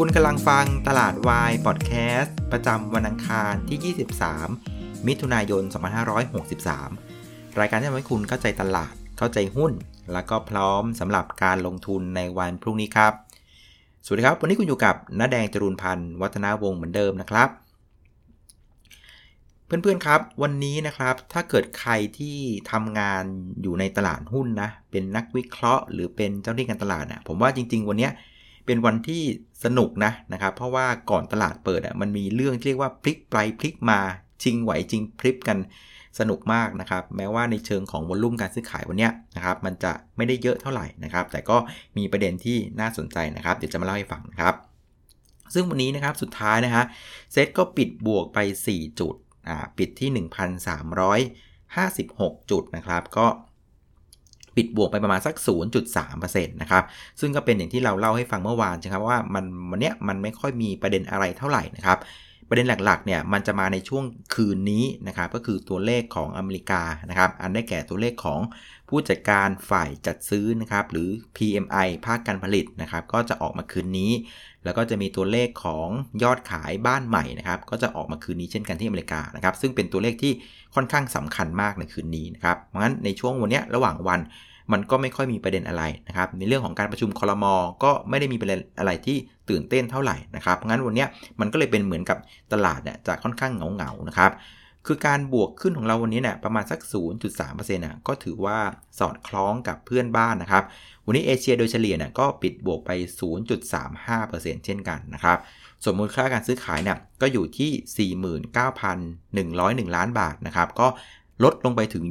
คุณกำลังฟังตลาดวายพอดแคสต์ประจำวันอังคารที่ 23 มิถุนายน 2563 รายการที่ทำให้คุณเข้าใจตลาด เข้าใจหุ้น แล้วก็พร้อมสำหรับการลงทุนในวันพรุ่งนี้ครับ สวัสดีครับ วันนี้คุณอยู่กับน้าแดงจรูนพันธ์ วัฒนาวงศ์เหมือนเดิมนะครับ เพื่อนๆครับ วันนี้นะครับ ถ้าเกิดใครที่ทำงานอยู่ในตลาดหุ้นนะ เป็นนักวิเคราะห์ หรือเป็นเจ้าหน้าที่การตลาดนะผมว่าจริง ๆ วันนี้เเป็นวันที่สนุกนะนะครับ เพราะว่าก่อนตลาดเปิดอะมันมีเรื่องที่เรียกว่าพลิกไปพลิกมาชิงไหวจริงพลิกกันสนุกมากนะครับ แม้ว่าในเชิงของวอลลุ่มการซื้อขายวันนี้นะครับมันจะไม่ได้เยอะเท่าไหร่นะครับ แต่ก็มีประเด็นที่น่าสนใจนะครับ เดี๋ยวจะมาเล่าให้ฟังนะครับ ซึ่งวันนี้นะครับสุดท้ายนะฮะเซ็ตก็ปิดบวกไป 4 จุดอ่าปิดที่ 1,356 จุดนะครับ ก็ ปิดบวกไปประมาณสัก 0.3%นะครับ ซึ่งก็เป็นอย่างที่เราเล่าให้ฟังเมื่อวานใช่ครับว่ามันวันเนี้ยมันไม่ค่อยมีประเด็นอะไรเท่าไหร่นะครับ ประเด็นหลักๆเนี่ยมันจะมาในช่วงคืนนี้นะครับ ก็คือตัวเลขของอเมริกานะครับ อันได้แก่ตัวเลขของผู้จัดการฝ่ายจัดซื้อนะครับ หรือ PMI ภาคการผลิตนะครับ ก็จะออกมาคืนนี้ แล้วก็จะมีตัวเลขของยอดขายบ้านใหม่นะครับ ก็จะออกมาคืนนี้เช่นกันที่อเมริกานะครับ ซึ่งเป็นตัวเลขที่ค่อนข้างสำคัญมากในคืนนี้นะครับ เพราะงั้นในช่วงวันนี้ระหว่างวันมันก็ไม่ค่อยมีประเด็นอะไรนะครับ ในเรื่องของการประชุมคอรมอก็ไม่ได้มีประเด็นอะไรที่ตื่นเต้นเท่าไหร่นะครับ งั้นวันนี้มันก็เลยเป็นเหมือนกับตลาดเนี่ยจะค่อนข้างเหงาๆนะครับ คือการบวกขึ้นของเราวันนี้เนี่ยประมาณสัก 0.3%น่ะก็ถือว่าสอดคล้องกับเพื่อนบ้านนะครับ วันนี้เอเชียโดยเฉลี่ยเนี่ยก็ปิดบวกไป 0.35%เช่นกันนะครับส่วนมูลค่าการซื้อขายเนี่ยก็อยู่ที่ 49,101 ล้านบาทนะครับ ก็ ลดลงไปถึง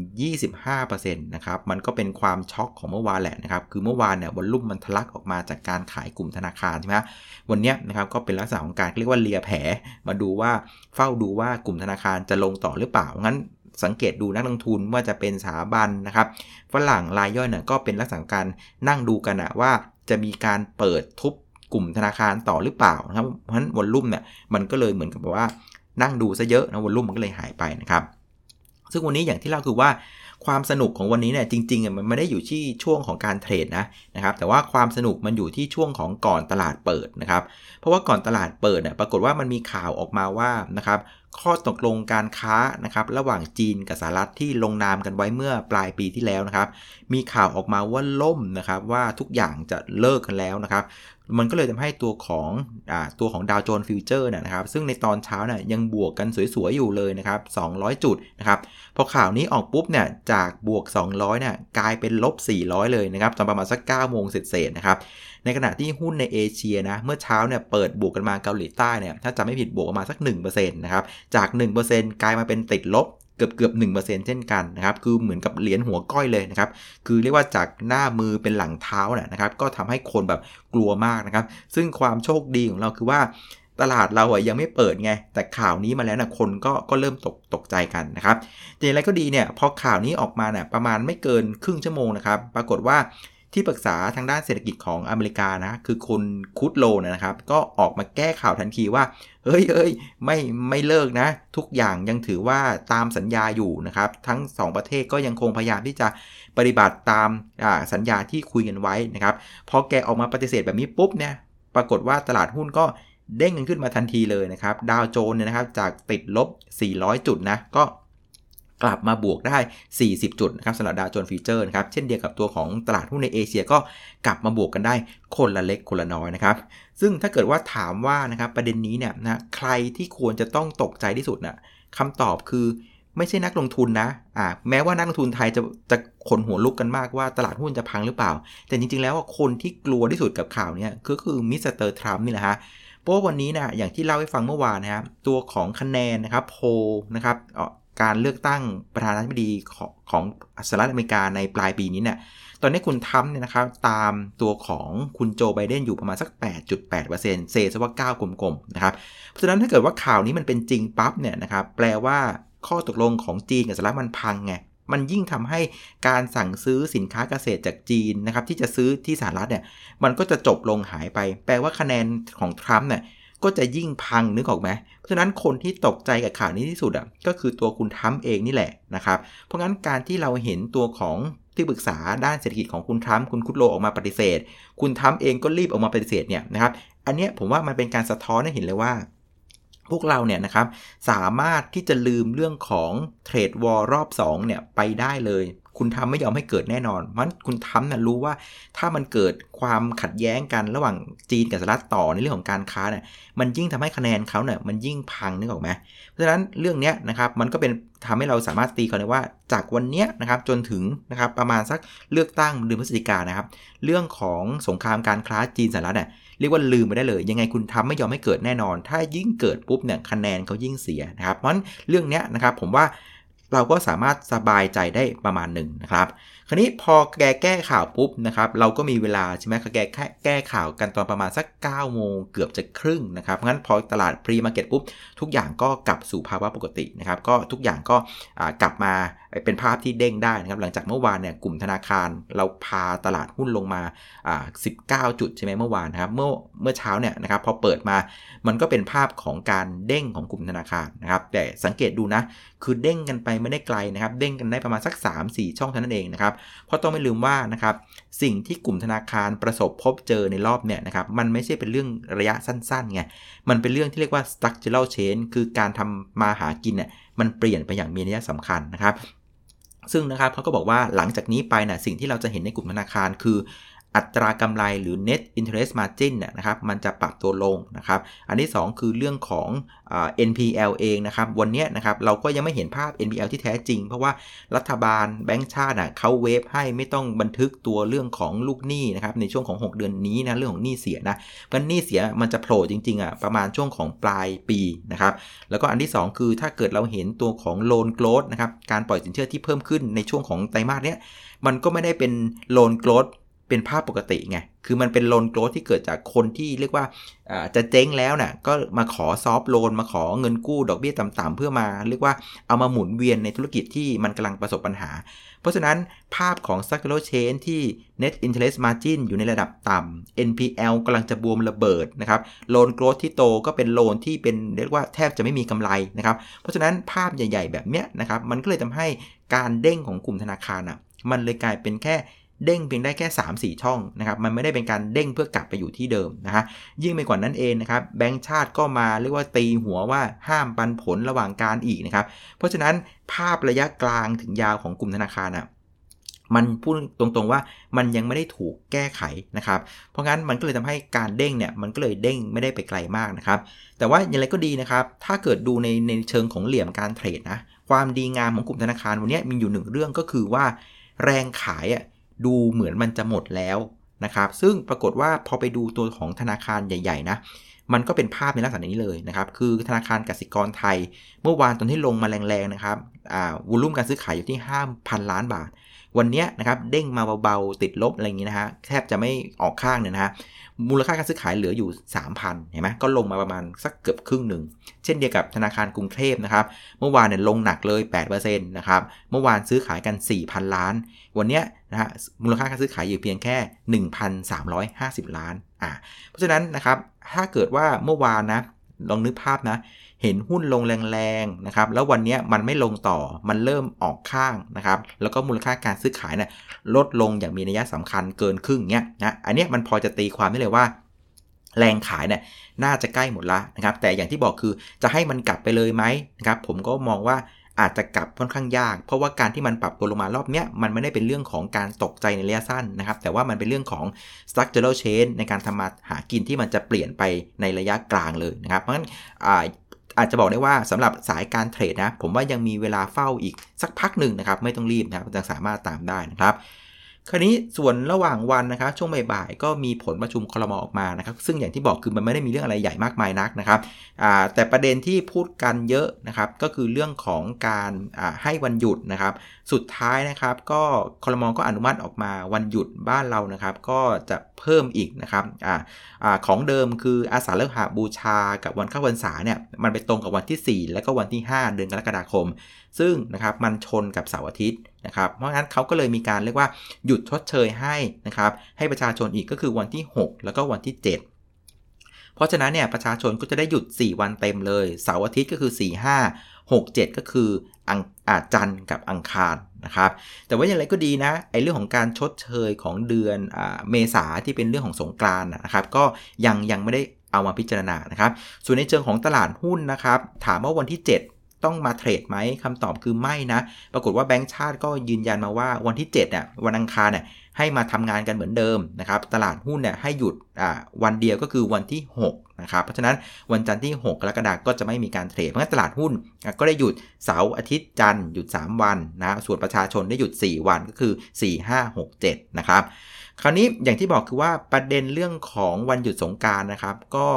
25%นะครับ มันก็เป็นความช็อกของเมื่อวานแหละนะครับ คือเมื่อวานเนี่ยวอลลุ่มมันทะลักออกมาจากการขายกลุ่มธนาคารใช่ไหมวันนี้นะครับก็เป็นลักษณะของการเรียกว่าเลียแผล มาดูว่าเฝ้าดูว่ากลุ่มธนาคารจะลงต่อหรือเปล่า งั้นสังเกตดูนักลงทุนว่าจะเป็นสถาบันนะครับ ฝรั่งรายย่อยเนี่ยก็เป็นลักษณะการนั่งดูกันนะว่าจะมีการเปิดทุบกลุ่มธนาคารต่อหรือเปล่านะครับ เพราะฉะนั้นวอลลุ่มเนี่ยมันก็เลยเหมือนกับว่านั่งดูซะเยอะนะวอลลุ่มมันก็เลยหายไปนะครับ ซึ่งวันนี้อย่างที่เล่าคือว่าความสนุกของวันนี้เนี่ยจริงๆมันไม่ได้อยู่ที่ช่วงของการเทรดนะนะครับแต่ว่าความสนุกมันอยู่ที่ช่วงของก่อนตลาดเปิดนะครับเพราะว่าก่อนตลาดเปิดเนี่ยปรากฏว่ามันมีข่าวออกมาว่านะครับข้อตกลงการค้านะครับระหว่างจีนกับสหรัฐที่ลงนามกันไว้เมื่อปลายปีที่แล้วนะครับมีข่าวออกมาว่าล่มนะครับว่าทุกอย่างจะเลิกกันแล้วนะครับ มันก็เลยทำให้ตัวของอตัวของดาวโจนส์ฟิวเจอร์นะครับ ซึ่งในตอนเช้าเนี่ยยังบวกกันสวยๆ อยู่เลยนะครับ 200 จุดนะครับ พอข่าวนี้ออกปุ๊บเนี่ยจากบวก 200เนี่ยกลายเป็นลบ 400 เลยนะครับตอนประมาณสัก 9 โมงเศษๆนะครับ ในขณะที่หุ้นในเอเชียนะเมื่อเช้าเนี่ยเปิดบวกกันมาเกาหลีใต้เนี่ยถ้าจะไม่ผิดบวกประมาณสัก 1%นะครับจาก 1%กลายมาเป็นติดลบ เกือบเกือบหนึ่งเปอร์เซนต์เช่นกันนะครับ คือเหมือนกับเหรียญหัวก้อยเลยนะครับ คือเรียกว่าจากหน้ามือเป็นหลังเท้านะครับ ก็ทำให้คนแบบกลัวมากนะครับ ซึ่งความโชคดีของเราคือว่าตลาดเราอะยังไม่เปิดไง แต่ข่าวนี้มาแล้วนะคนก็ก็เริ่มตกตกใจกันนะครับแต่อย่างไรก็ดีเนี่ยพอข่าวนี้ออกมาเนี่ยประมาณไม่เกินครึ่งชั่วโมงนะครับ ปรากฏว่า ที่ปรึกษาทางด้านเศรษฐกิจของอเมริกานะ คือคุณคุดโลนะครับ ก็ออกมาแก้ข่าวทันทีว่า เฮ้ยเอ้ยไม่ไม่เลิกนะ ทุกอย่างยังถือว่าตามสัญญาอยู่นะครับ ทั้ง 2 ประเทศก็ยังคงพยายามที่จะปฏิบัติตามสัญญาที่คุยกันไว้นะครับ พอแกออกมาปฏิเสธแบบนี้ปุ๊บเนี่ยปรากฏว่าตลาดหุ้นก็เด้งกันขึ้นมาทันทีเลยนะครับ ดาวโจนส์เนี่ยนะครับจากติดลบ 400 จุดนะ ก็ กลับมาบวกได้ 40 จุดนะครับสำหรับดาวโจนส์ฟิวเจอร์นะครับ เช่นเดียวกับตัวของตลาดหุ้นในเอเชียก็กลับมาบวกกันได้คนละเล็กคนละน้อยนะครับ ซึ่งถ้าเกิดว่าถามว่านะครับประเด็นนี้เนี่ยนะใครที่ควรจะต้องตกใจที่สุดนะ่ะคำตอบคือไม่ใช่นักลงทุนนะอ่าแม้ว่านักลงทุนไทยจะจะขนหัวลุกกันมากว่าตลาดหุ้นจะพังหรือเปล่า แต่จริง ๆ แล้วคนที่กลัวที่สุดกับข่าวนี้ก็คือมิสเตอร์ทรัมป์นี่แหละฮะเพราะวันนี้นะอย่างที่เล่าให้ฟังเมื่อวานนะครับตัวของคะแนนนะครับโพนะครับ การเลือกตั้งประธานาธิบดีของของสหรัฐอเมริกาในปลายปีนี้เนี่ย ตอนนี้คุณทัมเนี่ยนะครับตามตัวของคุณโจไบเดนอยู่ประมาณสัก 8.8%เซซะว่า 9 กลมๆ นะครับ เพราะฉะนั้นถ้าเกิดว่าข่าวนี้มันเป็นจริงปั๊บเนี่ยนะครับ แปลว่าข้อตกลงของจีนกับสหรัฐมันพังไง มันยิ่งทำให้การสั่งซื้อสินค้าเกษตรจากจีนนะครับที่จะซื้อที่สหรัฐเนี่ย มันก็จะจบลงหายไป แปลว่าคะแนนของทรัมป์เนี่ย ก็จะยิ่งพังนึกออกไหมเพราะฉะนั้นคนที่ตกใจกับข่าวนี้ที่สุดอะก็คือตัวคุณทั้มเองนี่แหละนะครับ เพราะงั้นการที่เราเห็นตัวของที่ปรึกษาด้านเศรษฐกิจของคุณทรัมคุณคุดโลออกมาปฏิเสธ คุณทรัมเองก็รีบออกมาปฏิเสธเนี่ยนะครับ อันนี้ผมว่ามันเป็นการสะท้อนให้เห็นเลยว่า พวกเราเนี่ยนะครับสามารถที่จะลืมเรื่องของเทรดวอรรอบ2เนี่ยไปได้เลย คุณทำไม่ยอมให้เกิดแน่นอนมันคุณทำนะ่ะรู้ว่าถ้ามันเกิดความขัดแย้งกันระหว่างจีนกับสหรัฐต่อในเรื่องของการค้าเนี่ยมันยิ่งทำให้คะแนนเขาเนี่ยมันยิ่งพังนึกออกไหมเพราะฉะนั้นเรื่องนี้นะครับมันก็เป็นทำให้เราสามารถตีกันได้ว่าจากวันนี้นะครับจนถึงนะครับประมาณสักเลือกตั้งเดือนพฤศจิกายนะครับ เรื่องของสงครามการค้าจีนสหรัฐเนี่ยเรียกว่าลืมไปได้เลย ยังไงคุณทำไม่ยอมให้เกิดแน่นอน ถ้ายิ่งเกิดปุ๊บเนี่ยคะแนนเขายิ่งเสียนะครับเพราะฉะนั้นเรื่องนี้นะครับผมว่า เราก็สามารถสบายใจได้ประมาณหนึ่งนะครับ คราวนี้พอแกแก้ข่าวปุ๊บนะครับ เราก็มีเวลาใช่ไหมแกแก้แก้ข่าวกันตอนประมาณสัก9โมงเกือบจะครึ่งนะครับ งั้นพอตลาดพรีมาร์เก็ตปุ๊บทุกอย่างก็กลับสู่ภาวะปกตินะครับ ก็ทุกอย่างก็กลับมา เป็นภาพที่เด้งได้นะครับหลังจากเมื่อวานเนี่ยกลุ่มธนาคารเราพาตลาดหุ้นลงมา19 จุดใช่ไหมเมื่อวานนะครับเมื่อเมื่อเช้าเนี่ยนะครับพอเปิดมามันก็เป็นภาพของการเด้งของกลุ่มธนาคารนะครับแต่สังเกตดูนะคือเด้งกันไปไม่ได้ไกลนะครับเด้งกันได้ประมาณสัก 3-4 ช่องเท่านั้นเองนะครับเพราะต้องไม่ลืมว่านะครับสิ่งที่กลุ่มธนาคารประสบพบเจอในรอบเนี่ยนะครับมันไม่ใช่เป็นเรื่องระยะสั้นๆไงมันเป็นเรื่องที่เรียกว่า structural change คือการทำมาหากินเนี่ยมันเปลี่ยนไปอย่างมีนัยสำคัญนะครับ ซึ่งนะครับเขาก็บอกว่าหลังจากนี้ไปนะสิ่งที่เราจะเห็นในกลุ่มธนาคารคือ อัตรากำไรหรือ net interest margin นะครับมันจะปรับตัวลงนะครับ อันที่ 2 คือเรื่องของ NPL เองนะครับ วันนี้นะครับเราก็ยังไม่เห็นภาพ NPL ที่แท้จริง เพราะว่ารัฐบาลแบงก์ชาติเขาเวฟให้ไม่ต้องบันทึกตัวเรื่องของลูกหนี้นะครับในช่วงของ 6 เดือนนี้นะเรื่องของหนี้เสียนะเพราะหนี้เสียมันจะโผล่จริงๆอะประมาณช่วงของปลายปีนะครับแล้วก็อันที่ 2 คือถ้าเกิดเราเห็นตัวของ loan growth นะครับการปล่อยสินเชื่อที่เพิ่มขึ้นในช่วงของไตรมาสเนี้ยมันก็ไม่ได้เป็น loan growth เป็นภาพปกติไง คือมันเป็นโลนโกรธที่เกิดจากคนที่เรียกว่าจะเจ๊งแล้วนะ่ะก็มาขอซอฟโลนมาขอเงินกู้ดอกเบี้ยต่ำๆเพื่อมา เรียกว่าเอามาหมุนเวียนในธุรกิจที่มันกำลังประสบปัญหา เพราะฉะนั้นภาพของ s ั c u l a r chain ที่ net interest margin อยู่ในระดับต่ำ NPL กำลังจะบวมระเบิดนะครับโลนโกรธที่โตก็เป็นโลนที่เป็นเรียกว่าแทบจะไม่มีกำไรนะครับ เพราะฉะนั้นภาพใหญ่ ๆ แบบเนี้ยนะครับมันก็เลยทำให้การเด้งของกลุ่มธนาคารอะมันเลยกลายเป็นแค่ เด้งเพียงได้แค่ 3-4 ช่องนะครับมันไม่ได้เป็นการเด้งเพื่อกลับไปอยู่ที่เดิมนะฮะยิ่งไปกว่านั้นเองนะครับแบงก์ชาติก็มาเรียกว่าตีหัวว่าห้ามปันผลระหว่างการอีกนะครับเพราะฉะนั้นภาพระยะกลางถึงยาวของกลุ่มธนาคารอะมันพูดตรงๆว่ามันยังไม่ได้ถูกแก้ไขนะครับ เพราะงั้นมันก็เลยทำให้การเด้งเนี่ยมันก็เลยเด้งไม่ได้ไปไกลมากนะครับ แต่ว่าอย่างไรก็ดีนะครับ ถ้าเกิดดูในในเชิงของเหลี่ยมการเทรดนะ ความดีงามของกลุ่มธนาคารวันนี้มีอยู่หนึ่งเรื่องก็คือว่า แรงขายอะ ดูเหมือนมันจะหมดแล้วนะครับ ซึ่งปรากฏว่าพอไปดูตัวของธนาคารใหญ่ๆนะมันก็เป็นภาพในลักษณะนี้เลยนะครับ คือธนาคารกสิกรไทย เมื่อวานตอนที่ลงมาแรงๆนะครับอ่าวอลุ่มการซื้อขายอยู่ที่ 5,000 ล้านบาท วันนี้นะครับเด้งมาเบาๆ ติดลบอะไรอย่างนี้นะฮะ แทบจะไม่ออกข้างเนี่ยนะฮะ มูลค่าการซื้อขายเหลืออยู่ 3,000 เห็นไหมก็ลงมาประมาณสักเกือบครึ่งหนึ่ง เช่นเดียวกับธนาคารกรุงเทพนะครับ เมื่อวานเนี่ยลงหนักเลย8%นะครับ เมื่อวานซื้อขายกัน 4,000 ล้าน วันนี้ นะฮะมูลค่าการซื้อขายอยู่เพียงแค่ 1,350 ล้านอ่าเพราะฉะนั้นนะครับถ้าเกิดว่าเมื่อวานนะลองนึกภาพนะเห็นหุ้นลงแรงๆนะครับแล้ววันนี้มันไม่ลงต่อมันเริ่มออกข้างนะครับแล้วก็มูลค่าการซื้อขายเนี่ยลดลงอย่างมีนัยสำคัญเกินครึ่งเนี้ยนะอันนี้มันพอจะตีความได้เลยว่าแรงขายเนี่ยน่าจะใกล้หมดละนะครับแต่อย่างที่บอกคือจะให้มันกลับไปเลยไหมนะครับผมก็มองว่า อาจจะกลับค่อนข้างยาก เพราะว่าการที่มันปรับตัวลงมารอบนี้มันไม่ได้เป็นเรื่องของการตกใจในระยะสั้นนะครับ แต่ว่ามันเป็นเรื่องของ structural change ในการทำมาหากินที่มันจะเปลี่ยนไปในระยะกลางเลยนะครับ เพราะฉะนั้นอาจจะบอกได้ว่าสำหรับสายการเทรดนะ ผมว่ายังมีเวลาเฝ้าอีกสักพักหนึ่งนะครับ ไม่ต้องรีบนะครับจะสามารถตามได้นะครับ คราวนี้ส่วนระหว่างวันนะครับช่วงบ่ายๆก็มีผลประชุมคลมออกมานะครับ ซึ่งอย่างที่บอกคือมันไม่ได้มีเรื่องอะไรใหญ่มากมายนักนะครับแต่ประเด็นที่พูดกันเยอะนะครับ ก็คือเรื่องของการให้วันหยุดนะครับ สุดท้ายนะครับก็คลมอก็อนุมัติออกมาวันหยุดบ้านเรานะครับ ก็จะเพิ่มอีกนะครับอของเดิมคืออาสาเลิกหาบูชากับวันเข้าวันษาเนี่ยมันไปตรงกับวันที่ 4 แล้วก็วันที่ 5 เดือนกรกฎาคม ซึ่งนะครับมันชนกับเสาร์อาทิตย์นะครับ เพราะงั้นเขาก็เลยมีการเรียกว่าหยุดชดเชยให้นะครับ ให้ประชาชนอีกก็คือวันที่ 6 แล้วก็วันที่7เพราะฉะนั้นเนี่ยประชาชนก็จะได้หยุด 4 วันเต็มเลย เสาร์อาทิตย์ก็คือ 4 5 6 7 ก็คืออังอาจันกับอังคารนะครับ แต่ว่าอย่างไรก็ดีนะไอเรื่องของการชดเชยของเดือนอเมษาที่เป็นเรื่องของสงกรานนะครับ ก็ยังยังไม่ได้เอามาพิจารณานะครับ ส่วนในเชิงของตลาดหุ้นนะครับ ถามว่าวันที่ 7 ต้องมาเทรดไหมคำตอบคือไม่นะ ปรากฏว่าแบงก์ชาติก็ยืนยันมาว่าวันที่7เนี่ย วันอังคารเนี่ยให้มาทำงานกันเหมือนเดิมนะครับ ตลาดหุ้นเนี่ยให้หยุดวันเดียวก็คือวันที่ 6 นะครับ เพราะฉะนั้นวันจันทร์ที่ 6 กรกฎาคมก็จะไม่มีการเทรด เพราะงั้นตลาดหุ้นก็ได้หยุดเสาร์อาทิตย์จันทร์หยุด 3 วันนะ ส่วนประชาชนได้หยุด 4 วันก็คือ 4 5 6 7 นะครับ คราวนี้อย่างที่บอกคือว่าประเด็นเรื่องของวันหยุดสงการนะครับ ก็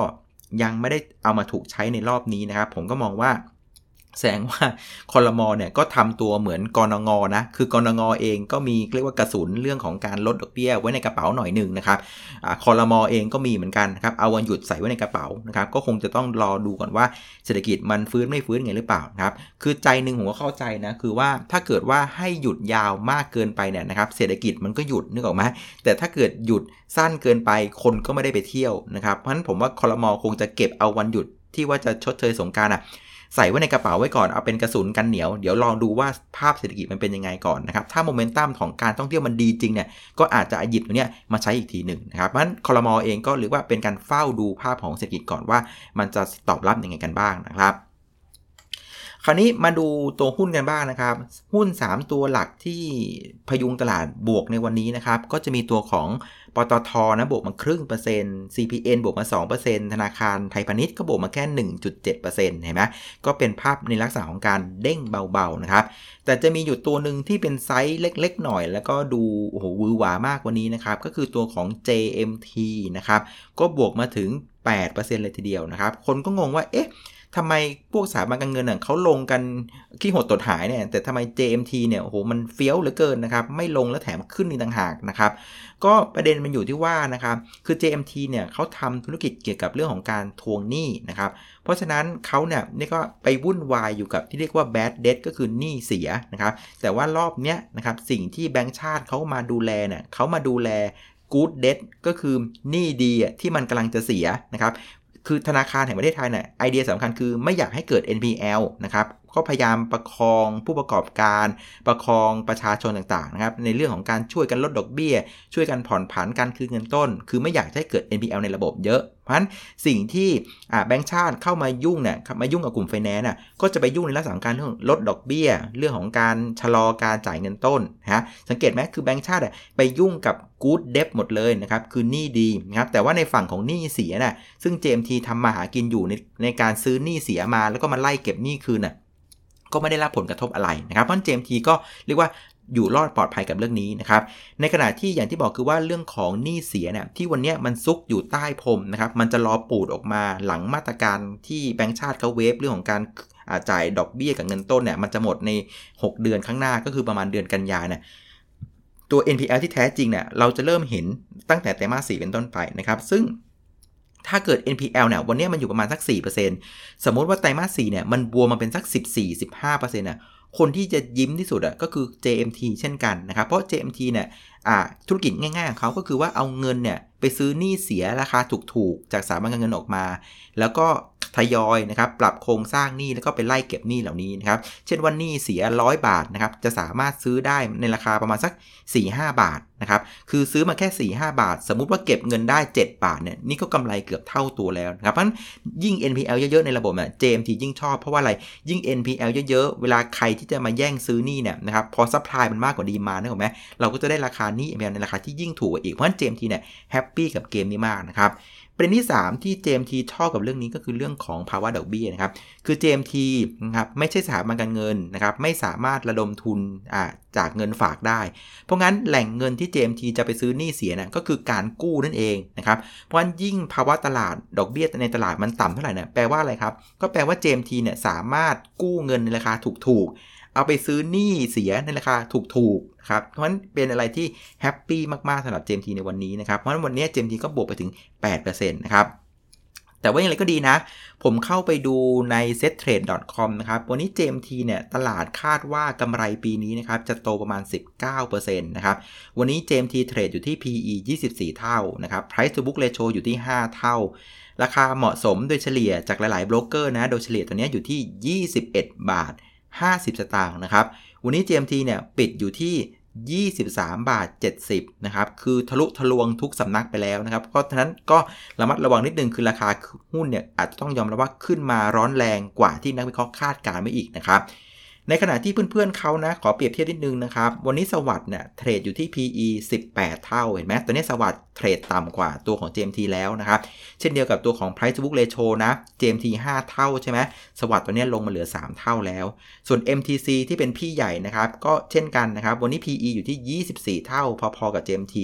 ยังไม่ได้เอามาถูกใช้ในรอบนี้นะครับ ผมก็มองว่า แสดงว่าคอรมอเนี่ยก็ทำตัวเหมือนกรงงนะ คือกรงงเองก็มีเรียกว่ากระสุนเรื่องของการลดดอกเบี้ยไว้ในกระเป๋าหน่อยหนึ่งนะครับคอรมอเองก็มีเหมือนกันนะครับเอาวันหยุดใส่ไว้ในกระเป๋านะครับก็คงจะต้องรอดูก่อนว่าเศรษฐกิจมันฟื้นไม่ฟื้นไงหรือเปล่านะครับคือใจหนึ่งผมก็เข้าใจนะคือว่าถ้าเกิดว่าให้หยุดยาวมากเกินไปเนี่ยนะครับเศรษฐกิจมันก็หยุดนึกออกไหมแต่ถ้าเกิดหยุดสั้นเกินไปคนก็ไม่ได้ไปเที่ยวนะครับเพราะฉะนั้นผมว่าคอรมอคงจะเก็บเอาวันหยุดที่ว่าจะชดเชยสงการอะ ใส่ไว้ในกระเป๋าไว้ก่อนเอาเป็นกระสุนกันเหนียว เดี๋ยวลองดูว่าภาพเศรษฐกิจมันเป็นยังไงก่อนนะครับ ถ้าโมเมนตัมของการท่องเที่ยวมันดีจริงเนี่ยก็อาจจะหยิบตัวเนี้ยมาใช้อีกทีหนึ่งนะครับเพราะฉะนั้นคอรมอเองก็หรือว่าเป็นการเฝ้าดูภาพของเศรษฐกิจก่อนว่า มันจะตอบรับยังไงกันบ้างนะครับ คราวนี้มาดูตัวหุ้นกันบ้างนะครับ หุ้น 3 ตัวหลักที่พยุงตลาดบวกในวันนี้นะครับ ก็จะมีตัวของปตทนะบวกมาครึ่งเปอร์เซ็นต์ CPN บวกมา 2%ธนาคารไทยพาณิชย์ก็บวกมาแค่ 1.7%เห็นไหมก็เป็นภาพในลักษณะของการเด้งเบาๆนะครับ แต่จะมีอยู่ตัวหนึ่งที่เป็นไซส์เล็กๆหน่อย แล้วก็ดูโอ้โหวือหวามากกว่านี้นะครับก็คือตัวของ JMT นะครับก็บวกมาถึง8%เลยทีเดียวนะครับ คนก็งงว่า เอ๊ะ ทำไมพวกสถาบันการเงินเขาลงกันขี้หดตดหายเนี่ยแต่ทำไม JMT เนี่ยโอ้โหมันเฟี้ยวเหลือเกินนะครับไม่ลงแล้วแถมขึ้นอีกต่างหากนะครับก็ประเด็นมันอยู่ที่ว่านะครับคือ JMT เนี่ยเขาทำธุรกิจเกี่ยวกับเรื่องของการทวงหนี้นะครับเพราะฉะนั้นเขาเนี่ยนี่ก็ไปวุ่นวายอยู่กับที่เรียกว่า bad debt ก็คือหนี้เสียนะครับแต่ว่ารอบเนี้ยนะครับสิ่งที่แบงก์ชาติเขามาดูแลเนี่ยเขามาดูแล good debt ก็คือหนี้ดีที่มันกำลังจะเสียนะครับ คือธนาคารแห่งประเทศไทยเนี่ยไอเดียสำคัญคือไม่อยากให้เกิด NPL นะครับ ก็พยายามประคองผู้ประกอบการประคองประชาชนต่างๆนะครับในเรื่องของการช่วยกันลดดอกเบี้ย ช่วยกันผ่อนผันการคืนเงินต้น คือไม่อยากให้เกิด NPL ในระบบเยอะ เพราะฉะนั้นสิ่งที่แบงก์ชาติเข้ามายุ่งเนี่ยมายุ่งกับกลุ่มไฟแนนซ์น่ะก็จะไปยุ่งในลักษณะของการเรื่องลดดอกเบี้ย เรื่องของการชะลอการจ่ายเงินต้นนะสังเกตไหมคือแบงก์ชาติไปยุ่งกับ good debt หมดเลยนะครับคือหนี้ดีนะครับแต่ว่าในฝั่งของหนี้เสียน่ะซึ่ง JMT ทำมาหากินอยู่ในในการซื้อหนี้เสียมาแล้วก็มาไล่เก็บหนี้คืนน่ะ ก็ไม่ได้รับผลกระทบอะไรนะครับเพราะ JMT ก็เรียกว่าอยู่รอดปลอดภัยกับเรื่องนี้นะครับ ในขณะที่อย่างที่บอกคือว่าเรื่องของหนี้เสียเนี่ยที่วันนี้มันซุกอยู่ใต้พรมนะครับ มันจะรอปูดออกมาหลังมาตรการที่แบงก์ชาติเขาเวฟเรื่องของการจ่ายดอกเบี้ยกับเงินต้นเนี่ยมันจะหมดใน 6 เดือนข้างหน้าก็คือประมาณเดือนกันยาเนี่ยตัว NPL ที่แท้จริงเนี่ยเราจะเริ่มเห็นตั้งแต่ไตรมาสสี่เป็นต้นไปนะครับ ซึ่ง ถ้าเกิด NPL เนี่ยวันนี้มันอยู่ประมาณสัก 4%สมมติว่าไตรมาส4เนี่ยมันบวมมาเป็นสัก 14-15%น่ะคนที่จะยิ้มที่สุดอะก็คือ JMT เช่นกันนะครับ เพราะ JMT เนี่ย ธุรกิจง่ายๆของเขาก็คือว่าเอาเงินเนี่ยไปซื้อหนี้เสียราคาถูกๆ จากสถาบันการเงินออกมา แล้วก็ทยอยนะครับปรับโครงสร้างหนี้แล้วก็ไปไล่เก็บหนี้เหล่านี้นะครับ เช่นว่าหนี้เสีย100บาทนะครับจะสามารถซื้อได้ในราคาประมาณสัก 4-5 บาทนะครับ คือซื้อมาแค่ 4-5 บาท สมมุติว่าเก็บเงินได้ 7 บาทเนี่ยนี่ก็กำไรเกือบเท่าตัวแล้วนะครับเพราะฉะนั้นยิ่ง NPL เยอะๆในระบบเนี่ย JMT ยิ่งชอบเพราะว่าอะไรยิ่ง NPL เยอะๆเวลาใครที่จะมาแย่งซื้อหนี้เนี่ยนะครับพอ supply มันมากกว่า demand นึกออกไหมเราก็จะได้ราคานี้ NPL ในราคาที่ยิ่งถูกอีก เพราะฉะนั้น JMT เนี่ยแฮปปี้กับเกมนี้มากนะครับประเด็นที่ 3 ที่ JMT ชอบกับเรื่องนี้ก็คือเรื่องของภาวะดอกเบี้ยนะครับ คือ JMT นะครับไม่ใช่สถาบันการเงินนะครับ ไม่สามารถระดมทุนจากเงินฝากได้ เพราะงั้นแหล่งเงินที่ JMT จะไปซื้อหนี้เสียนะก็คือการกู้นั่นเองนะครับ เพราะงั้นยิ่งภาวะตลาดดอกเบี้ยในตลาดมันต่ำเท่าไหร่นะแปลว่าอะไรครับ ก็แปลว่า JMT เนี่ยสามารถกู้เงินในราคาถูกๆ เอาไปซื้อหนี้เสียในราคาถูกๆครับ เพราะฉะนั้นเป็นอะไรที่แฮปปี้มากๆสำหรับ JMT ในวันนี้นะครับ เพราะฉะนั้นวันนี้ JMT ก็บวกไปถึง 8%นะครับแต่ว่าอย่างไรก็ดีนะ ผมเข้าไปดูใน settrade.com นะครับ วันนี้ JMT เนี่ย ตลาดคาดว่ากำไรปีนี้นะครับ จะโตประมาณ 19%นะครับ วันนี้ JMT เทรดอยู่ที่ PE 24 เท่านะครับ Price to book ratio อยู่ที่ 5 เท่า ราคาเหมาะสมโดยเฉลี่ยจากหลาย ๆ โบรกเกอร์นะ โดยเฉลี่ยตัวนี้อยู่ที่ 21 บาท 50 สตางค์นะครับ วันนี้ GMT เนี่ยปิดอยู่ที่ 23 บาท 70 นะครับ คือทะลุทะลวงทุกสำนักไปแล้วนะครับ เพราะฉะนั้นก็ระมัดระวังนิดนึงคือราคาหุ้นเนี่ยอาจจะต้องยอมรับว่าขึ้นมาร้อนแรงกว่าที่นักวิเคราะห์คาดการณ์ไว้อีกนะครับ ในขณะที่เพื่อนๆเขานะ ขอเปรียบเทียบนิดนึงนะครับ วันนี้สวัสด์เนี่ยเทรดอยู่ที่ PE 18 เท่า เห็นไหมตัวนี้ SAWAD เทรดต่ำกว่าตัวของ JMT แล้วนะครับ เช่นเดียวกับตัวของ Price to Book Ratio นะ JMT 5 เท่าใช่ไหม SAWAD ตัวนี้ลงมาเหลือ 3 เท่าแล้ว ส่วน MTC ที่เป็นพี่ใหญ่นะครับ ก็เช่นกันนะครับ วันนี้ PE อยู่ที่ 24 เท่า พอๆกับ JMT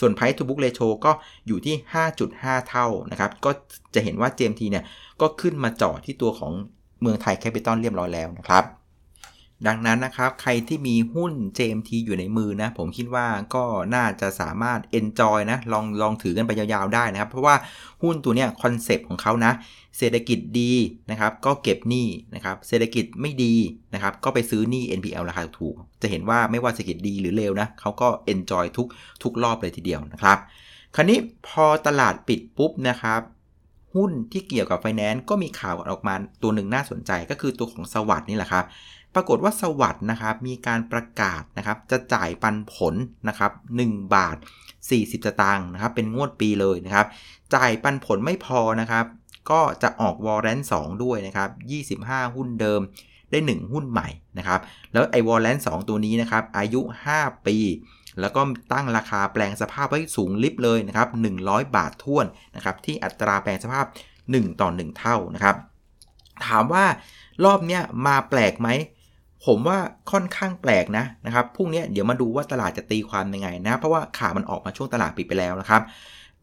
ส่วน Price to Book Ratio ก็อยู่ที่ 5.5 เท่านะครับ ก็จะเห็นว่า JMT เนี่ยก็ขึ้นมาจอที่ตัวของเมืองไทยแคปิตอลเรียบร้อยแล้วนะครับ ดังนั้นนะครับ ใครที่มีหุ้น JMT อยู่ในมือนะ ผมคิดว่าก็น่าจะสามารถ enjoy นะ ลองลองถือกันไปยาวๆได้นะครับ เพราะว่าหุ้นตัวเนี้ยคอนเซปต์ของเขานะ เศรษฐกิจดีนะครับ ก็เก็บหนี้นะครับ เศรษฐกิจไม่ดีนะครับ ก็ไปซื้อหนี้ NPL ราคาถูก จะเห็นว่าไม่ว่าเศรษฐกิจดีหรือเลวนะเขาก็ enjoy ทุกทุกรอบเลยทีเดียวนะครับ คราวนี้พอตลาดปิดปุ๊บนะครับหุ้นที่เกี่ยวกับไฟแนนซ์ก็มีข่าวออกมาตัวหนึ่งน่าสนใจก็คือตัวของสวัสด์นี่แหละครับ ปรากฏว่าสวัสด์นะครับมีการประกาศนะครับจะจ่ายปันผลนะครับ1บาท 40สตางค์นะครับเป็นงวดปีเลยนะครับ จ่ายปันผลไม่พอนะครับก็จะออกวอร์เรนต์2ด้วยนะครับ 25 หุ้นเดิมได้ 1 หุ้นใหม่นะครับ แล้วไอ้วอร์เรนต์2ตัวนี้นะครับ อายุ 5 ปี แล้วก็ตั้งราคาแปลงสภาพไว้สูงลิบเลยนะครับ 100 บาทท่วนนะครับ ที่อัตราแปลงสภาพ 1 ต่อ 1 เท่านะครับ ถามว่ารอบเนี้ยมาแปลกไหม ผมว่าค่อนข้างแปลกนะนะครับพรุ่งนี้เดี๋ยวมาดูว่าตลาดจะตีความยังไงนะเพราะว่าข่าวมันออกมาช่วงตลาดปิดไปแล้วนะครับ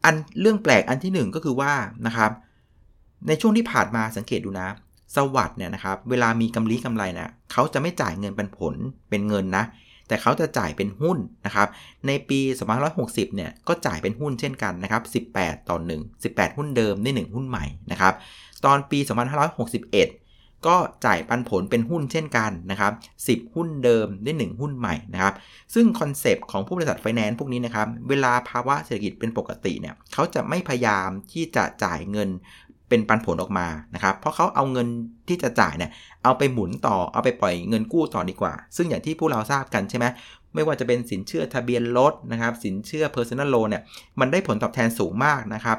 อันเรื่องแปลกอันที่ 1 ก็คือว่านะครับ ในช่วงที่ผ่านมาสังเกตดูนะ สวัสด์เนี่ยนะครับ เวลามีกำไรกำไรนะเขาจะไม่จ่ายเงินเป็นผลเป็นเงินนะ แต่เขาจะจ่ายเป็นหุ้นนะครับ ในปี2560 เนี่ยก็จ่ายเป็นหุ้นเช่นกันนะครับ 18 ต่อ 1 18 หุ้นเดิมได้1หุ้นใหม่นะครับ ตอนปี 2561 ก็จ่ายปันผลเป็นหุ้นเช่นกันนะครับ10 หุ้นเดิมได้ 1 หุ้นใหม่นะครับซึ่งคอนเซปต์ของพวกบริษัทไฟแนนซ์พวกนี้นะครับเวลาภาวะเศรษฐกิจเป็นปกติเนี่ยเขาจะไม่พยายามที่จะจ่ายเงินเป็นปันผลออกมานะครับเพราะเขาเอาเงินที่จะจ่ายเนี่ยเอาไปหมุนต่อเอาไปปล่อยเงินกู้ต่อดีกว่า ซึ่งอย่างที่พวกเราทราบกันใช่ไหมไม่ว่าจะเป็นสินเชื่อทะเบียนรถนะครับสินเชื่อ personal loan เนี่ยมันได้ผลตอบแทนสูงมากนะครับ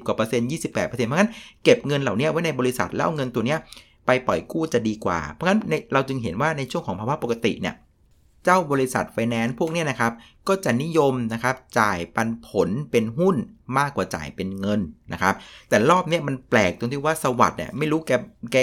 20กว่าเปอร์เซ็นต์28เปอร์เซ็นต์เพราะงั้นเก็บเงินเหล่านี้ไว้ในบริษัทแล้วเเงินตัวเนี้ย ไปปล่อยกู้จะดีกว่า เพราะฉะนั้นเราจึงเห็นว่าในช่วงของภาวะปกติเนี่ยเจ้าบริษัทไฟแนนซ์พวกนี้นะครับ ก็จะนิยมนะครับจ่ายปันผลเป็นหุ้นมากกว่าจ่ายเป็นเงินนะครับ แต่รอบนี้มันแปลกตรงที่ว่าสวัสด์เนี่ยไม่รู้แกแก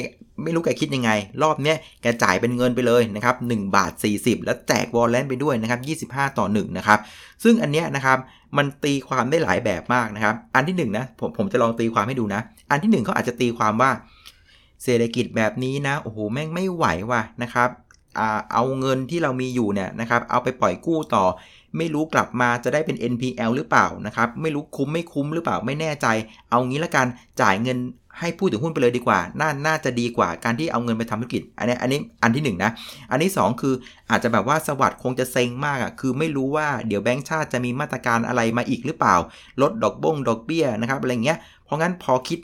ไม่รู้แกคิดยังไง รอบนี้แกจ่ายเป็นเงินไปเลยนะครับ1บาท 40 แล้วแจกวอลเลนไปด้วยนะครับ25 ต่อ1นะครับซึ่งอันเนี้ยนะครับมันตีความได้หลายแบบมากนะครับ อันที่1นนะผมผมจะลองตีความให้ดูนะ อันที่1เขาอาจจะตีความว่า เศรษฐกิจแบบนี้นะโอ้โหแม่งไม่ไหวว่ะนะครับเอาเงินที่เรามีอยู่เนี่ยนะครับเอาไปปล่อยกู้ต่อ ไม่รู้กลับมาจะได้เป็น NPL หรือเปล่านะครับไม่รู้คุ้มไม่คุ้มหรือเปล่าไม่แน่ใจ เอางี้ละกันจ่ายเงินให้ผู้ถือหุ้นไปเลยดีกว่าน่าน่าจะดีกว่าการที่เอาเงินไปทำธุรกิจ อันนี้อันนี้อันที่1นนะ อันที่ 2 คืออาจจะแบบว่าสวัสด์คงจะเซ็งมากอะคือไม่รู้ว่าเดี๋ยวแบงก์ชาติจะมีมาตรการอะไรมาอีกหรือเปล่า ลดดอกบงดอกเบี้ยนะครับอะไรเงี้ยเพราะงั้นพอคิด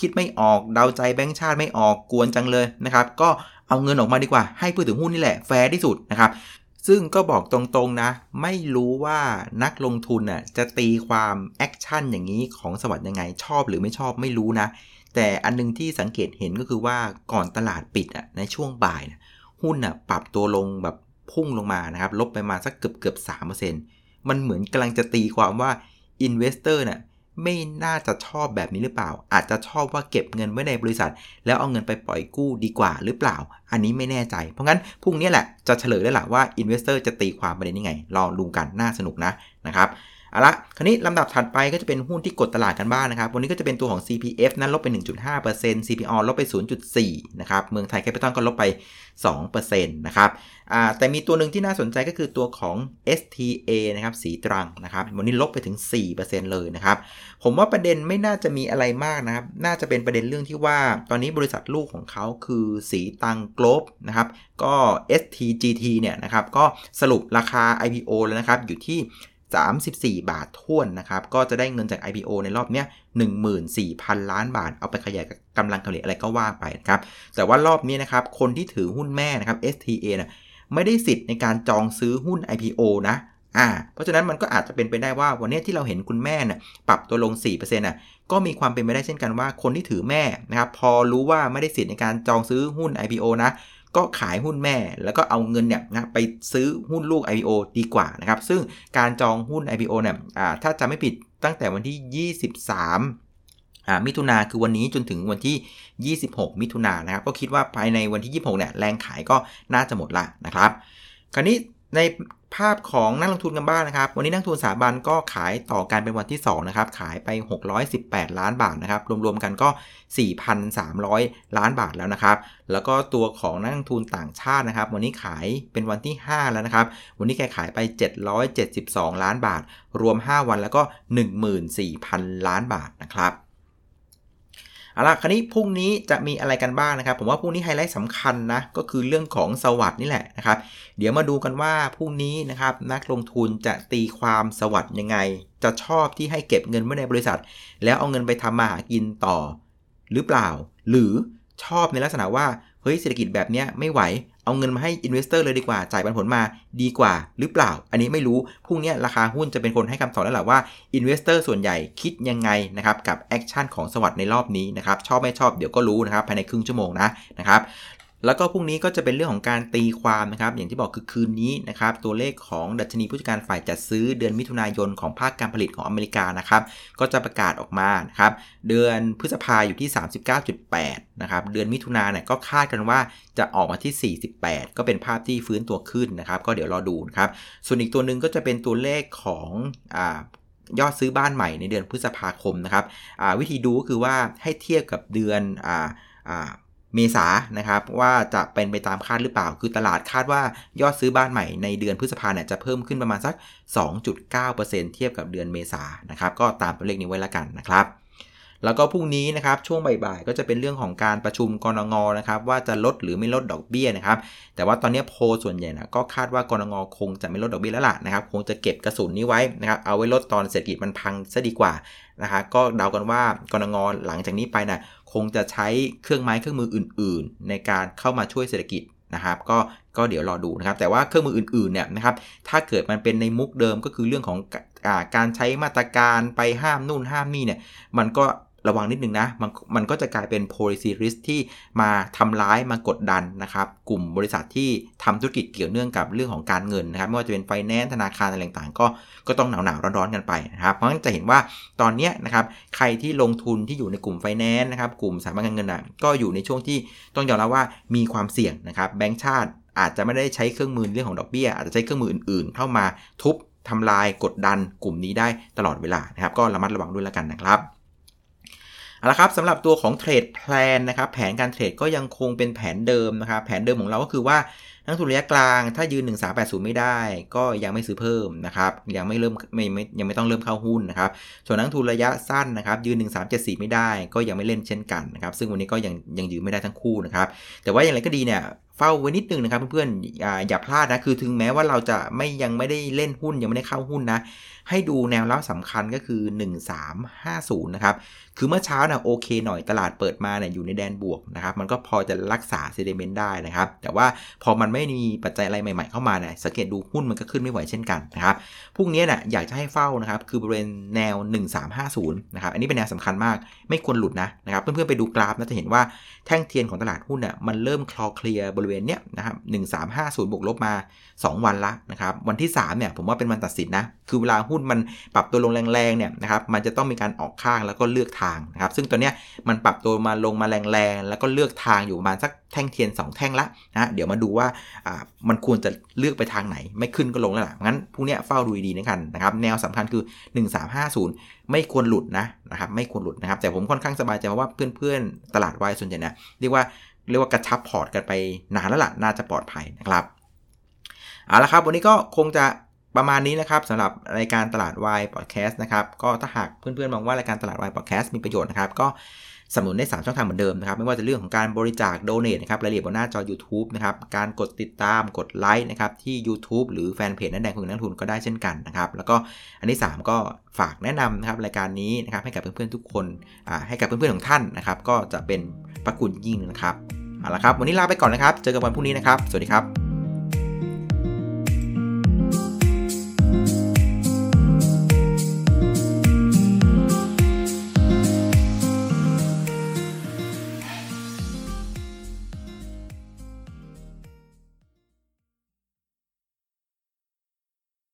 คิดไม่ออกเดาใจแบงค์ชาติไม่ออกกวนจังเลยนะครับ ก็เอาเงินออกมาดีกว่าให้ผู้ถือหุ้นนี่แหละแฟร์ที่สุดนะครับซึ่งก็บอกตรงๆนะ ไม่รู้ว่านักลงทุนน่ะจะตีความ action อย่างนี้ของ SAWAD ยังไงชอบหรือไม่ชอบไม่รู้นะ แต่อันนึงที่สังเกตเห็นก็คือว่าก่อนตลาดปิดอะในช่วงบ่ายนะหุ้นอะปรับตัวลงแบบพุ่งลงมานะครับ ลบไปมาสักเกือบเกือบสามเปอร์เซ็นต์มันเหมือนกำลังจะตีความว่า investor น่ะ ไม่น่าจะชอบแบบนี้หรือเปล่า อาจจะชอบว่าเก็บเงินไว้ในบริษัท แล้วเอาเงินไปปล่อยกู้ดีกว่าหรือเปล่า อันนี้ไม่แน่ใจ เพราะงั้นพรุ่งนี้แหละจะเฉลยได้แหละว่า investor จะตีความประเด็นยังไงลองดูกันน่าสนุกนะนะครับ เอาละคราวนี้ลำดับถัดไปก็จะเป็นหุ้นที่กดตลาดกันบ้างนนะครับ วันนี้ก็จะเป็นตัวของ CPF นั้นลบไป 1.5% CPO ลบไป 0.4 นะครับ เมืองไทยแคปิตอลก็ลบไป 2%นะครับแต่มีตัวหนึ่งที่น่าสนใจก็คือตัวของ STA นะครับ สีตรังนะครับ วันนี้ลบไปถึง 4%เลยนะครับ ผมว่าประเด็นไม่น่าจะมีอะไรมากนะครับ น่าจะเป็นประเด็นเรื่องที่ว่า ตอนนี้บริษัทลูกของเขาคือสีตังโกลบนะครับ ก็ STGT เนี่ยนะครับ ก็สรุปราคา IPO แล้วนะครับ อยู่ที่ 34 บาทท่วนนะครับ ก็จะได้เงินจาก IPO ในรอบเนี้ย14,000 ล้านบาท เอาไปขยายกำลังผลิตอะไรก็ว่าไปนะครับ แต่ว่ารอบนี้นะครับ คนที่ถือหุ้นแม่นะครับ STA นะไม่ได้สิทธิ์ในการจองซื้อหุ้น IPO นะอ่า เพราะฉะนั้นมันก็อาจจะเป็นไปได้ว่าวันนี้ที่เราเห็นคุณแม่น่ะปรับตัวลง 4%น่ะก็มีความเป็นไปได้เช่นกันว่าคนที่ถือแม่นะครับพอรู้ว่าไม่ได้สิทธิ์ในการจองซื้อหุ้น IPO นะ ก็ขายหุ้นแม่ แล้วก็เอาเงินเนี่ยนะไปซื้อหุ้นลูก IPO ดีกว่านะครับ ซึ่งการจองหุ้น IPO เนี่ยถ้าจะไม่ผิดตั้งแต่วันที่ 23มิถุนาคือวันนี้จนถึงวันที่ 26 มิถุนานะครับ ก็คิดว่าภายในวันที่ 26เนี่ยแรงขายก็น่าจะหมดละนะครับ คราวนี้ใน ภาพของนักลงทุนกันบ้างนะครับ วันนี้นักทุนสถาบันก็ขายต่อการเป็นวันที่2นะครับ ขายไป 618 ล้านบาทนะครับ รวมๆกันก็ 4,300 ล้านบาทแล้วนะครับ แล้วก็ตัวของนักลงทุนต่างชาตินะครับ วันนี้ขายเป็นวันที่ 5 แล้วนะครับ วันนี้แกขายไป 772 ล้านบาท รวม 5 วันแล้วก็ 14,000 ล้านบาทนะครับ เอาละคราวนี้พรุ่งนี้จะมีอะไรกันบ้างนะครับ ผมว่าพรุ่งนี้ไฮไลท์สำคัญนะ ก็คือเรื่องของสวัสด์นี่แหละนะครับ เดี๋ยวมาดูกันว่าพรุ่งนี้นะครับนักลงทุนจะตีความสวัสด์ยังไง จะชอบที่ให้เก็บเงินไว้ในบริษัท แล้วเอาเงินไปทำมาหากินต่อ หรือเปล่า หรือชอบในลักษณะว่าเฮ้ยเศรษฐกิจแบบนี้ไม่ไหว เอาเงินมาให้ investor เลยดีกว่าจ่ายปันผลมาดีกว่าหรือเปล่า อันนี้ไม่รู้พรุ่งนี้ราคาหุ้นจะเป็นคนให้คำตอบแล้วแหละว่า investor ส่วนใหญ่คิดยังไงนะครับกับ action ของ SAWAD ในรอบนี้นะครับชอบไม่ชอบเดี๋ยวก็รู้นะครับภายในครึ่งชั่วโมงนะนะครับ แล้วก็พรุ่งนี้ก็จะเป็นเรื่องของการตีความนะครับ อย่างที่บอกคือคืนนี้นะครับ ตัวเลขของดัชนีผู้จัดการฝ่ายจัดซื้อเดือนมิถุนายนของภาคการผลิตของอเมริกานะครับ ก็จะประกาศออกมานะครับ เดือนพฤษภาอยู่ที่ 39.8 นะครับ เดือนมิถุนาเนี่ยก็คาดกันว่าจะออกมาที่ 48 ก็เป็นภาพที่ฟื้นตัวขึ้นนะครับ ก็เดี๋ยวรอดูนะครับ ส่วนอีกตัวหนึ่งก็จะเป็นตัวเลขของยอดซื้อบ้านใหม่ในเดือนพฤษภาคมนะครับวิธีดูก็คือว่าให้เทียบกับเดือน เมษานะครับว่าจะเป็นไปตามคาดหรือเปล่า คือตลาดคาดว่ายอดซื้อบ้านใหม่ในเดือนพฤษภาเนี่ยจะเพิ่มขึ้นประมาณสัก 2.9%เทียบกับเดือนเมษานะครับก็ตามตัวเลขนี้ไว้ละกันนะครับ แล้วก็พรุ่งนี้นะครับช่วงบ่ายๆก็จะเป็นเรื่องของการประชุมกรงงนะครับว่าจะลดหรือไม่ลดดอกเบี้ยนะครับแต่ว่าตอนนี้โพส่วนใหญ่นะก็คาดว่ากรงงคงจะไม่ลดดอกเบี้ยแล้วล่ะนะครับคงจะเก็บกระสุนนี้ไว้นะครับเอาไว้ลดตอนเศรษฐกิจมันพังซะดีกว่านะครับก็เดากันว่ากรงงหลังจากนี้ไปนะคงจะใช้เครื่องไม้เครื่องมืออื่น ๆ ในการเข้ามาช่วยเศรษฐกิจนะครับก็ก็เดี๋ยวรอดูนะครับแต่ว่าเครื่องมืออื่นๆเนี่ยนะครับถ้าเกิดมันเป็นในมุกเดิมก็คือเรื่องของการใช้มาตรการไปห้ามนู่นห้ามนี่เนี่ยมันก็ ระวังนิดนึงนะมันมันก็จะกลายเป็น policy risk ที่มาทำร้ายมากดดันนะครับ กลุ่มบริษัทที่ทำธุรกิจเกี่ยวเนื่องกับเรื่องของการเงินนะครับ ไม่ว่าจะเป็นไฟแนนซ์ธนาคารอะไรต่างๆ ก็ก็ต้องหนาวหนาวร้อนๆกันไปนะครับ เพราะฉะนั้นจะเห็นว่าตอนนี้นะครับ ใครที่ลงทุนที่อยู่ในกลุ่มไฟแนนซ์นะครับ กลุ่มสถาบันการเงินนะก็อยู่ในช่วงที่ต้องยอมรับว่ามีความเสี่ยงนะครับแบงก์ชาติอาจจะไม่ได้ใช้เครื่องมือเรื่องของดอกเบี้ยอาจจะใช้เครื่องมืออื่นๆ เข้ามาทุบทำลายกดดันกลุ่มนี้ได้ตลอดเวลานะครับ ก็ระมัดระวังด้วยแล้วกันนะครับ เอาละครับสำหรับตัวของเทรดแพลนนะครับแผนการเทรดก็ยังคงเป็นแผนเดิมนะครับแผนเดิมของเราก็คือว่านักทุนระยะกลางถ้ายืน 1380 ไม่ได้ ก็ยังไม่ซื้อเพิ่มนะครับยังไม่เริ่มไม่ไม่ยังไม่ต้องเริ่มเข้าหุ้นนะครับส่วนนักทุนระยะสั้นนะครับยืน 1374 ไม่ได้ ก็ยังไม่เล่นเช่นกันนะครับซึ่งวันนี้ก็ยังยังยืนไม่ได้ทั้งคู่นะครับแต่ว่าอย่างไรก็ดีเนี่ยเฝ้าไว้นิดนึงนะครับเพื่อนๆอย่าอย่าพลาดนะคือถึงแม้ว่าเราจะไม่ยังไม่ได้เล่นหุ้นยังไม่ได้เข้าหุ้นนะให้ดูแนวรับสำคัญก็คือ 1350 นะครับ คือเมื่อเช้านะโอเคหน่อยตลาดเปิดมาเนี่ยอยู่ในแดนบวกนะครับมันก็พอจะรักษาเซเดเมนต์ได้นะครับ แต่ว่าพอมันไม่มีปัจจัยอะไรใหม่ๆเข้ามาเนี่ยสังเกตดูหุ้นมันก็ขึ้นไม่ไหวเช่นกันนะครับพรุ่งนี้นะ่ะอยากจะให้เฝ้านะครับคือบริเวณแนว 1350นะครับอันนี้เป็นแนวสำคัญมากไม่ควรหลุดนะนะครับเพื่อนๆไปดูกราฟนะจะเห็นว่าแท่งเทียนของตลาดหุ้นอะมันเริ่มคลอเคลียร์บริเวณเนี้ยนะครับ1350บวกลบมา 2 วันละนะครับวันที่3เนี่ยผมว่าเป็นวันตัดสินนะคือเวลาหุ้นมันปรับตัวลงแรงๆเนี่ยนะครับมันจะต้องมีการออกข้างแล้วก็เลือกทางนะครับ ซึ่งตัวเนี้ยมันปรับตัวมาลงมาแรงๆ แล้วก็เลือกทางอยู่ประมาณสักแท่งเทียน 2 แท่งละนะเดี๋ยวมาดูว่าอ่ามันควรจะเลือกไปทางไหน ไม่ขึ้นก็ลงแล้วล่ะงั้นพวกเนี้ยเฝ้าดูดีนะครับนะครับ แนวสำคัญคือ 1350 ไม่ควรหลุดนะนะครับไม่ควรหลุดนะครับ แต่ผมค่อนข้างสบายใจว่าเพื่อนๆ ตลาดวายส่วนใหญ่นะเรียกว่าเรียกว่ากระชับพอร์ตกันไปนานแล้วล่ะน่าจะปลอดภัยนะครับเอาละครับ วันนี้ก็คงจะ ประมาณนี้นะครับสำหรับรายการตลาดวายพอดแคสต์นะครับก็ถ้าหากเพื่อนๆมองว่ารายการตลาดวายพอดแคสต์มีประโยชน์นะครับก็สนับสนุนได้ 3 ช่องทางเหมือนเดิมนะครับ ไม่ว่าจะเรื่องของการบริจาคโดเน a นะครับรายละเอียดบนหน้าจอ YouTube นะครับ การกดติดตามกดไลค์นะครับ ที่ YouTube หรือแฟนเพจนักแดงคุณนักทุนก็ได้เช่นกันนะครับ แล้วก็อันที่ 3 ก็ฝากแนะนำนะครับ รายการนี้นะครับ ให้กับเพื่อนๆทุกคนให้กับเพื่อนๆของท่านนะครับ ก็จะเป็นพระคุณยิ่งนะครับเอาละครับ วันนี้ลาไปก่อนนะครับ เจอกันวันพรุ่งนี้นะครับ สวัสดีครับ